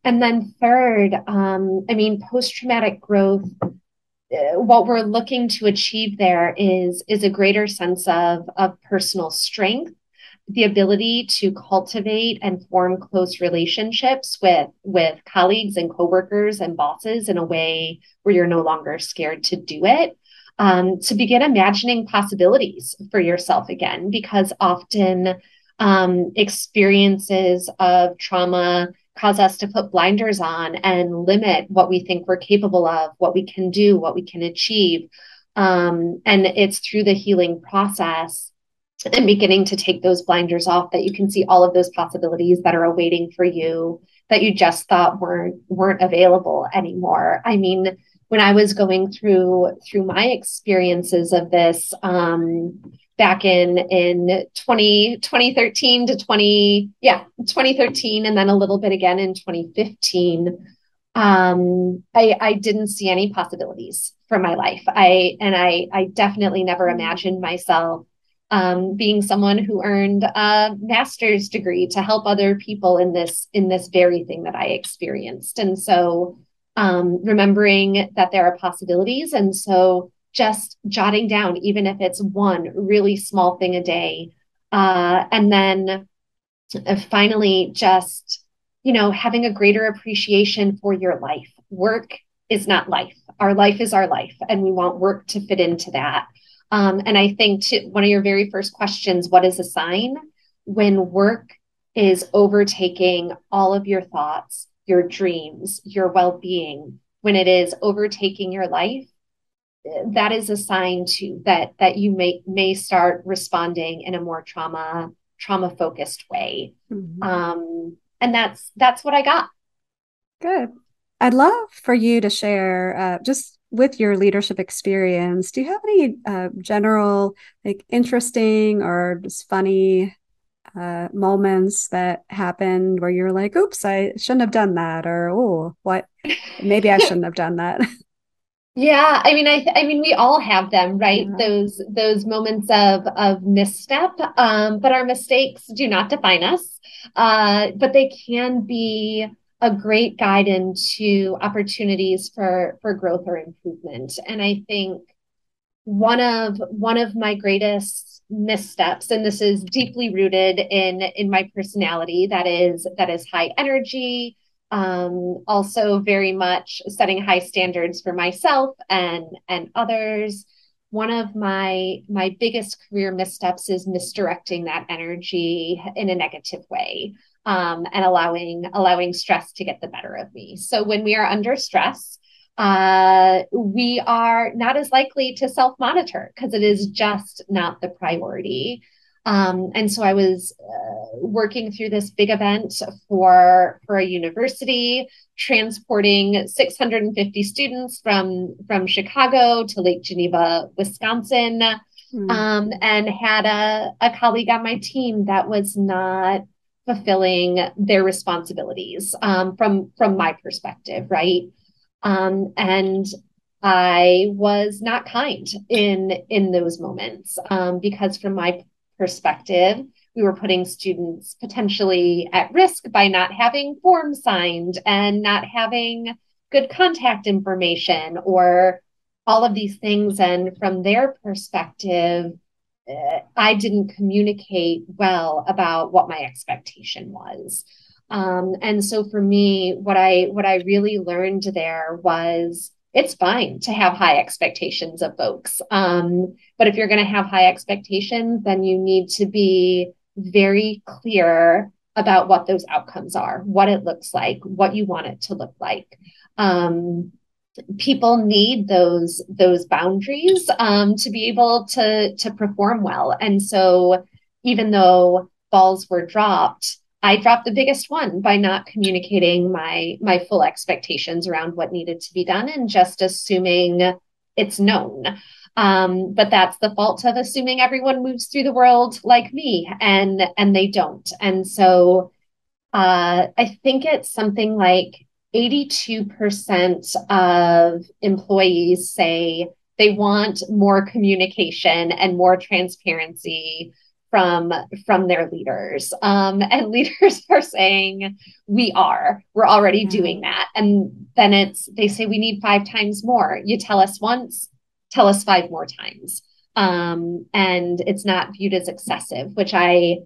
And then, third, um, I mean, post traumatic growth. Uh, what we're looking to achieve there is is a greater sense of of personal strength the ability to cultivate and form close relationships with with colleagues and coworkers and bosses in a way where you're no longer scared to do it um, to begin imagining possibilities for yourself again because often um, experiences of trauma cause us to put blinders on and limit what we think we're capable of what we can do what we can achieve. Um, and it's through the healing process and beginning to take those blinders off that you can see all of those possibilities that are awaiting for you that you just thought weren't weren't available anymore. I mean when i was going through through my experiences of this um back in in 20 2013 to 20 yeah 2013 and then a little bit again in 2015 um i i didn't see any possibilities for my life. I and i i definitely never imagined myself um, being someone who earned a master's degree to help other people in this in this very thing that I experienced. And so um, remembering that there are possibilities, and so just jotting down, even if it's one really small thing a day, uh, and then uh, finally just you know having a greater appreciation for your life. Work is not life. Our life is our life, and we want work to fit into that. Um, and I think to, one of your very first questions, what is a sign? When work is overtaking all of your thoughts, your dreams, your well being, when it is overtaking your life, that is a sign too that that you may may start responding in a more trauma trauma focused way mm-hmm. um and that's that's what i got good i'd love for you to share uh, just with your leadership experience, do you have any uh, general, like interesting or just funny uh, moments that happened where you're like, oops, I shouldn't have done that, or oh, what, maybe I shouldn't have done that. Yeah, I mean, I, I mean, we all have them, right? Yeah. Those those moments of of misstep, um, but our mistakes do not define us, uh, but they can be a great guide into opportunities for for growth or improvement. And i think one of one of my greatest missteps and this is deeply rooted in in my personality that is that is high energy um also very much setting high standards for myself and and others. One of my my biggest career missteps is misdirecting that energy in a negative way um, and allowing allowing stress to get the better of me. So when we are under stress, uh, we are not as likely to self monitor because it is just not the priority. Um, and so I was uh, working through this big event for for a university, transporting 650 students from from Chicago to Lake Geneva, Wisconsin, mm. um, and had a, a colleague on my team that was not fulfilling their responsibilities um, from from my perspective, right? Um, and I was not kind in in those moments um, because, from my perspective, we were putting students potentially at risk by not having forms signed and not having good contact information or all of these things. And from their perspective, I didn't communicate well about what my expectation was. Um, and so for me, what I what I really learned there was it's fine to have high expectations of folks. Um, but if you're going to have high expectations, then you need to be very clear about what those outcomes are, what it looks like, what you want it to look like. Um, people need those those boundaries um, to be able to to perform well. And so, even though balls were dropped, I dropped the biggest one by not communicating my my full expectations around what needed to be done and just assuming it's known. Um, but that's the fault of assuming everyone moves through the world like me, and and they don't. And so, uh, I think it's something like 82% of employees say they want more communication and more transparency from from their leaders. Um, and leaders are saying we are. We're already mm-hmm. doing that. And then it's they say we need five times more. You tell us once tell us five more times. Um, and it's not viewed as excessive which i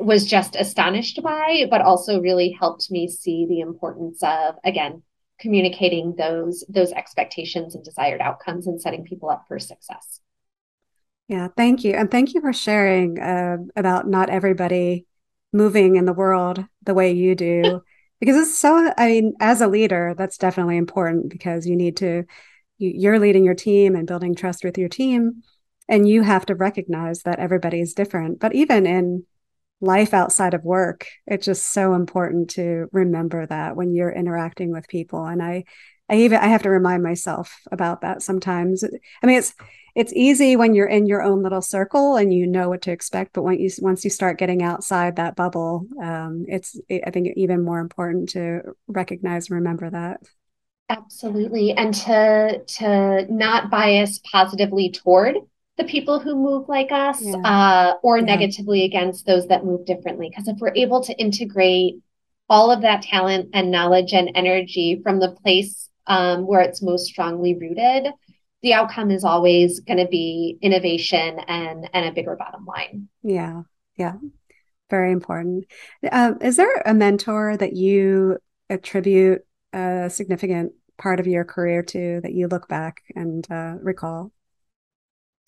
was just astonished by, but also really helped me see the importance of again communicating those those expectations and desired outcomes and setting people up for success. Yeah, thank you, and thank you for sharing uh, about not everybody moving in the world the way you do, because it's so. I mean, as a leader, that's definitely important because you need to. You're leading your team and building trust with your team, and you have to recognize that everybody is different. But even in life outside of work it's just so important to remember that when you're interacting with people. And i i even i have to remind myself about that sometimes. I mean it's it's easy when you're in your own little circle and you know what to expect but when you once you start getting outside that bubble um, it's i think even more important to recognize and remember that. Absolutely. And to to not bias positively toward the people who move like us yeah. uh, or yeah. negatively against those that move differently. Because if we're able to integrate all of that talent and knowledge and energy from the place um, where it's most strongly rooted, the outcome is always going to be innovation and and a bigger bottom line. Yeah, yeah, very important. Uh, is there a mentor that you attribute a significant part of your career to that you look back and uh, recall?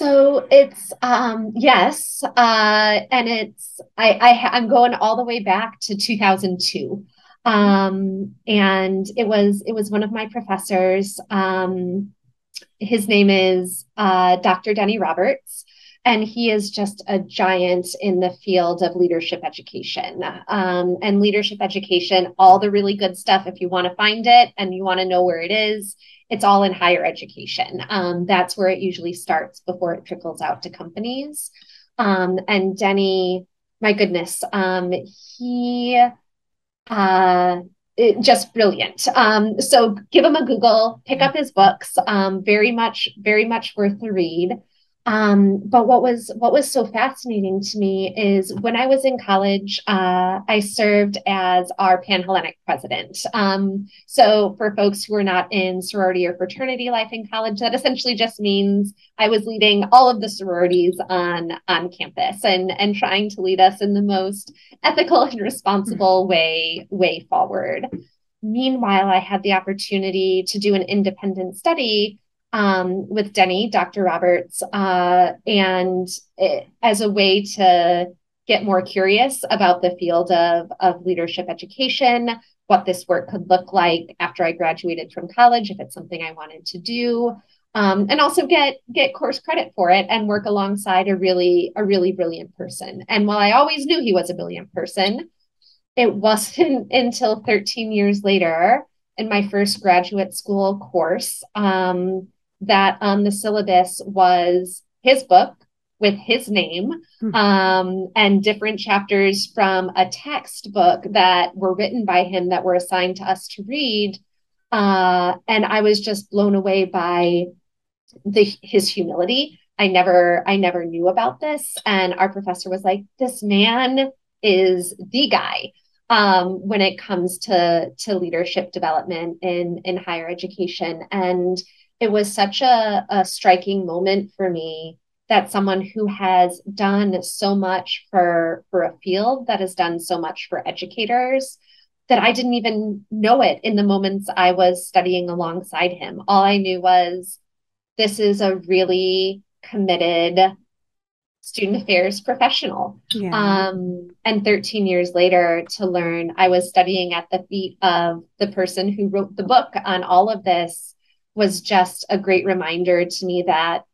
So it's um yes, uh and it's I, I I'm going all the way back to 2002. Um and it was it was one of my professors um his name is uh Dr. Denny Roberts and he is just a giant in the field of leadership education um, and leadership education all the really good stuff if you want to find it and you want to know where it is it's all in higher education. Um, that's where it usually starts before it trickles out to companies. Um, and Denny, my goodness, um, he uh, it, just brilliant. Um, so give him a Google, pick up his books. Um, very much, very much worth the read. Um, but what was what was so fascinating to me is when I was in college, uh, I served as our Panhellenic president. Um, so for folks who are not in sorority or fraternity life in college, that essentially just means I was leading all of the sororities on on campus and and trying to lead us in the most ethical and responsible way way forward. Meanwhile, I had the opportunity to do an independent study um, with Denny, Dr. Roberts, uh, and it, as a way to get more curious about the field of, of leadership education, what this work could look like after I graduated from college, if it's something I wanted to do. Um, and also get get course credit for it and work alongside a really a really brilliant person. And while I always knew he was a brilliant person, it wasn't until 13 years later in my first graduate school course um, that on the syllabus was his book with his name hmm. um, and different chapters from a textbook that were written by him that were assigned to us to read. Uh, and I was just blown away by the his humility. I never I never knew about this, and our professor was like, "This man is the guy." Um, when it comes to to leadership development in in higher education and it was such a, a striking moment for me that someone who has done so much for for a field that has done so much for educators that I didn't even know it in the moments I was studying alongside him. All I knew was this is a really committed student affairs professional. Yeah. Um, and 13 years later, to learn I was studying at the feet of the person who wrote the book on all of this was just a great reminder to me that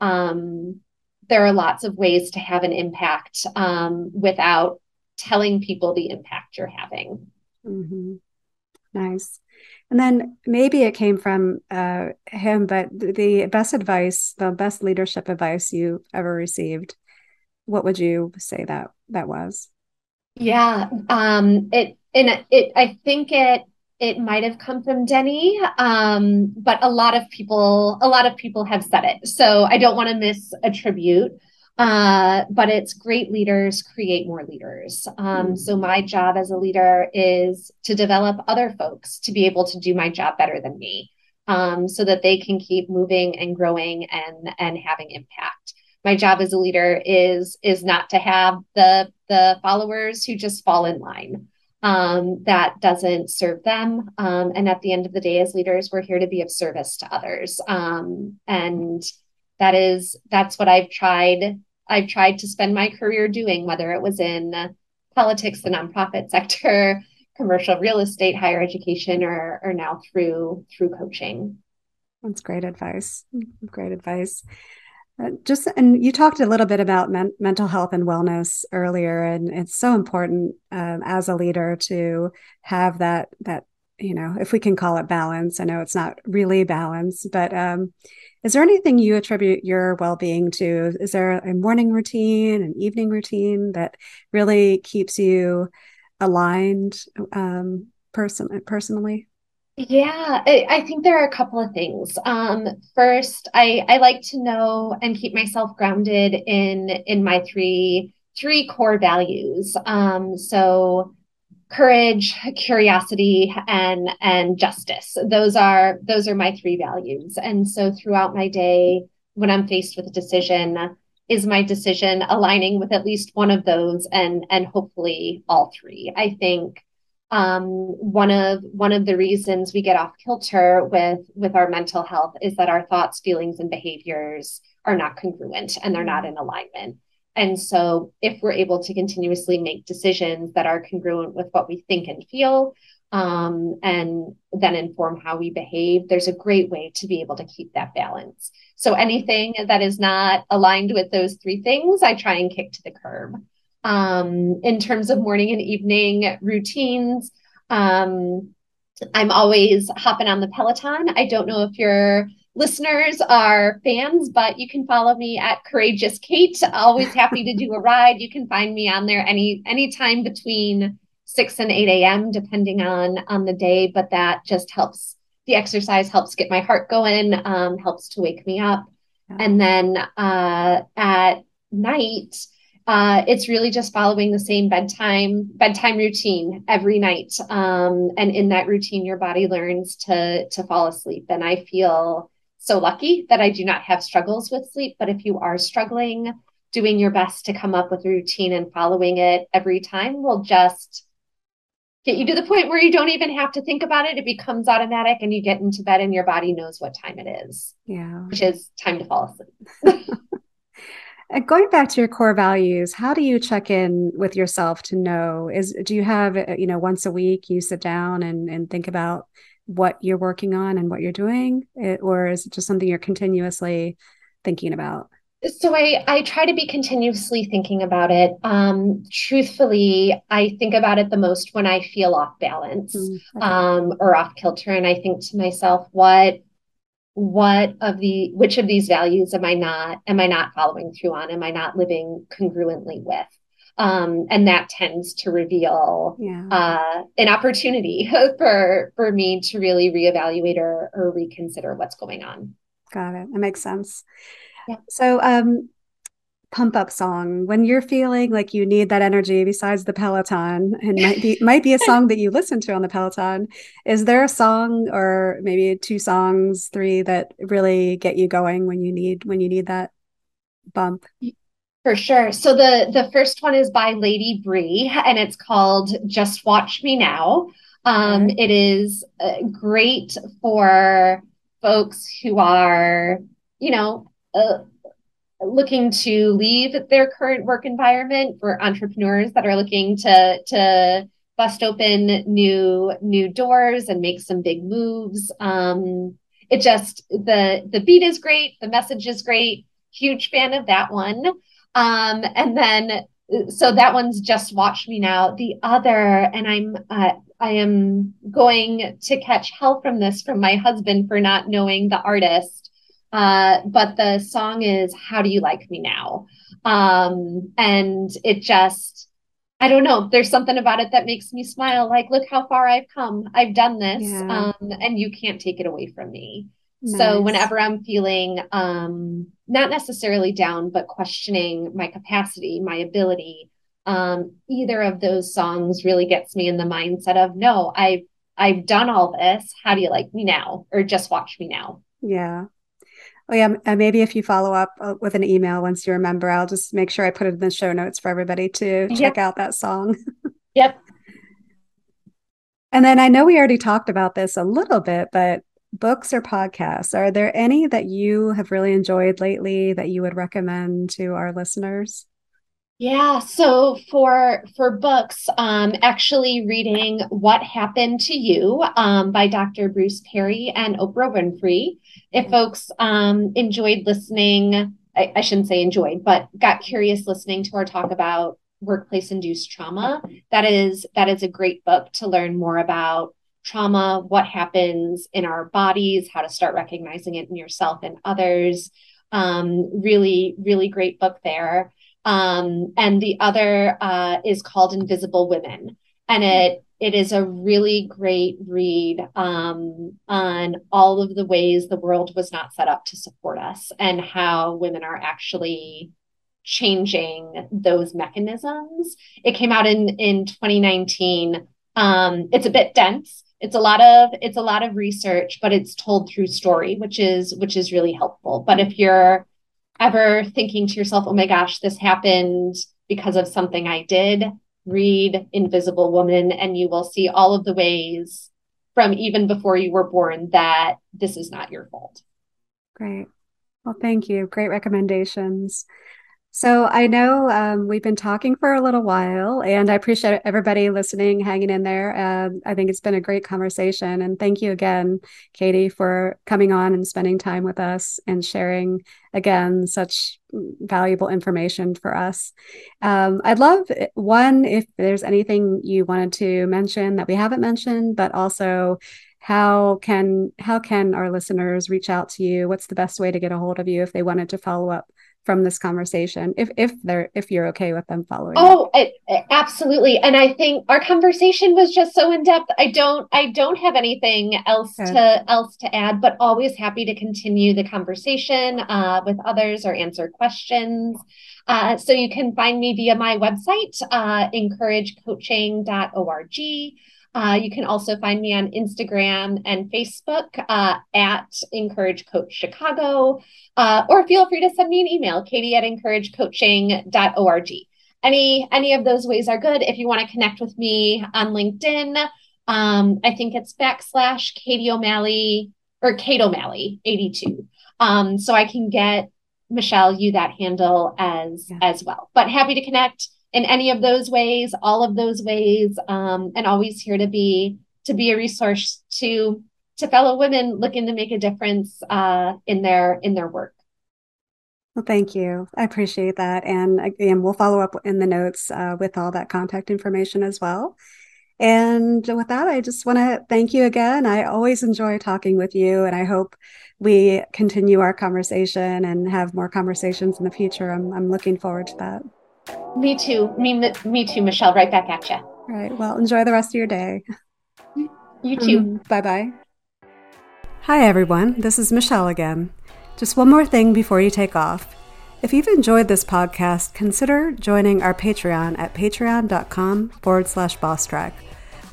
um, there are lots of ways to have an impact um, without telling people the impact you're having. Mm-hmm. Nice. And then maybe it came from uh, him, but the best advice, the best leadership advice you ever received, what would you say that that was? Yeah, um, it and it. I think it it might have come from Denny, um, but a lot of people, a lot of people have said it. So I don't want to misattribute. Uh, but it's great leaders create more leaders. Um, mm. So my job as a leader is to develop other folks to be able to do my job better than me, um, so that they can keep moving and growing and and having impact. my job as a leader is is not to have the the followers who just fall in line um, that doesn't serve them. Um, and at the end of the day, as leaders, we're here to be of service to others. Um, and that is that's what I've tried. I've tried to spend my career doing, whether it was in politics, the nonprofit sector, commercial real estate, higher education, or or now through through coaching. That's great advice. Great advice. Uh, just and you talked a little bit about men- mental health and wellness earlier, and it's so important um, as a leader to have that that you know if we can call it balance. I know it's not really balance, but um, is there anything you attribute your well-being to? Is there a morning routine, an evening routine that really keeps you aligned um, person personally? Yeah, I, think there are a couple of things. Um, first, I, I like to know and keep myself grounded in in my three three core values. Um, so courage, curiosity, and and justice. Those are those are my three values. And so throughout my day, when I'm faced with a decision, is my decision aligning with at least one of those and and hopefully all three. I think um, one of one of the reasons we get off kilter with with our mental health is that our thoughts feelings and behaviors are not congruent and they're not in alignment. And so if we're able to continuously make decisions that are congruent with what we think and feel um, and then inform how we behave there's a great way to be able to keep that balance. So anything that is not aligned with those three things i try and kick to the curb um, in terms of morning and evening routines. Um, I'm always hopping on the Peloton. I don't know if your listeners are fans, but you can follow me at Courageous Kate. Always happy to do a ride. You can find me on there any anytime between 6 and 8 a.m. depending on on the day. But that just helps. The exercise helps get my heart going, um, helps to wake me up. And then uh, at night, uh, it's really just following the same bedtime bedtime routine every night. Um, and in that routine your body learns to to fall asleep. And i feel so lucky that i do not have struggles with sleep. But if you are struggling doing your best to come up with a routine and following it every time will just get you to the point where you don't even have to think about it. It becomes automatic and you get into bed and your body knows what time it is. Yeah. Which is time to fall asleep going back to your core values, how do you check in with yourself to know is do you have uh, you know once a week you sit down and and think about what you're working on and what you're doing it, or is it just something you're continuously thinking about? So I I try to be continuously thinking about it. Um, truthfully, I think about it the most when I feel off balance mm, okay. um, or off kilter, and I think to myself, what what of the which of these values am i not am i not following through on? Am i not living congruently with? Um, and that tends to reveal yeah. uh, an opportunity for for me to really reevaluate or, or reconsider what's going on. Got it. That makes sense. Yeah. so um, pump up song when you're feeling like you need that energy besides the peloton and might be might be a song that you listen to on the peloton. Is there a song or maybe two songs three that really get you going when you need when you need that bump? For sure. So the the first one is by lady bree and it's called just watch me now. Um, it is uh, great for folks who are you know uh, looking to leave their current work environment for entrepreneurs that are looking to to bust open new new doors and make some big moves. Um it just the the beat is great the message is great. Huge fan of that one. Um and then so that one's just watch me now. The other and i'm uh, i am going to catch hell from this from my husband for not knowing the artist uh, but the song is How Do You Like Me Now? Um, and it just, I don't know, there's something about it that makes me smile. Like, look how far I've come. I've done this. Yeah. Um, and you can't take it away from me. Nice. So whenever I'm feeling um, not necessarily down, but questioning my capacity, my ability, um, either of those songs really gets me in the mindset of no, I've I've done all this. How do you like me now? Or just watch me now. Yeah. Oh yeah, maybe if you follow up uh, with an email once you remember, I'll just make sure I put it in the show notes for everybody to yep. check out that song. yep. And then I know we already talked about this a little bit, but books or podcasts, are there any that you have really enjoyed lately that you would recommend to our listeners? Yeah, so for for books, um, actually reading "What Happened to You" um, by Dr. Bruce Perry and Oprah Winfrey. If folks um, enjoyed listening, I, I shouldn't say enjoyed, but got curious listening to our talk about workplace induced trauma, that is that is a great book to learn more about trauma, what happens in our bodies, how to start recognizing it in yourself and others. Um, really, really great book there. Um, and the other uh, is called Invisible Women, and it it is a really great read um, on all of the ways the world was not set up to support us and how women are actually changing those mechanisms. It came out in in 2019. Um, it's a bit dense. It's a lot of it's a lot of research, but it's told through story, which is which is really helpful. But if you're ever thinking to yourself, oh my gosh, this happened because of something I did, read Invisible Woman and you will see all of the ways from even before you were born that this is not your fault. Great. Well, thank you. Great recommendations. So I know um, we've been talking for a little while, and I appreciate everybody listening, hanging in there. Um, I think it's been a great conversation, and thank you again, Katie, for coming on and spending time with us and sharing again such valuable information for us. Um, I'd love eh, one if there's anything you wanted to mention that we haven't mentioned, but also how can how can our listeners reach out to you? What's the best way to get a hold of you if they wanted to follow up from this conversation if if they're if you're okay with them following oh it, absolutely. And i think our conversation was just so in depth i don't i don't have anything else okay. to else to add but always happy to continue the conversation uh, with others or answer questions. Uh, so you can find me via my website uh, encouragecoaching.org uh, you can also find me on Instagram and Facebook uh, at Encourage Coach Chicago, uh, or feel free to send me an email, katie at encouragecoaching.org. Any any of those ways are good. If you want to connect with me on LinkedIn, um, I think it's backslash Katie O'Malley or Kate O'Malley 82. Um, so I can get Michelle you that handle as yeah. as well. But happy to connect in any of those ways, all of those ways, um, and always here to be to be a resource to to fellow women looking to make a difference uh, in their in their work. Well, thank you. I appreciate that, and again, we'll follow up in the notes uh, with all that contact information as well. And with that, I just want to thank you again. I always enjoy talking with you, and I hope we continue our conversation and have more conversations in the future. I'm, I'm looking forward to that. Me too. Me, me too, Michelle. Right back at you. All right. Well, enjoy the rest of your day. You too. Mm, mm-hmm. bye bye. Hi, everyone. This is Michelle again. Just one more thing before you take off. If you've enjoyed this podcast, consider joining our Patreon at patreon.com forward slash bosstrack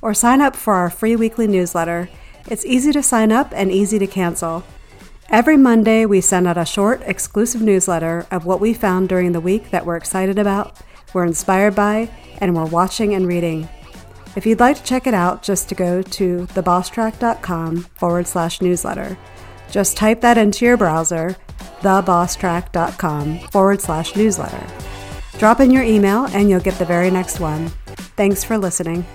or sign up for our free weekly newsletter. It's easy to sign up and easy to cancel. Every Monday, we send out a short, exclusive newsletter of what we found during the week that we're excited about, we're inspired by, and we're watching and reading. If you'd like to check it out, just to go to thebosstrack.com forward slash newsletter. Just type that into your browser, thebosstrack.com forward slash newsletter. Drop in your email and you'll get the very next one. Thanks for listening.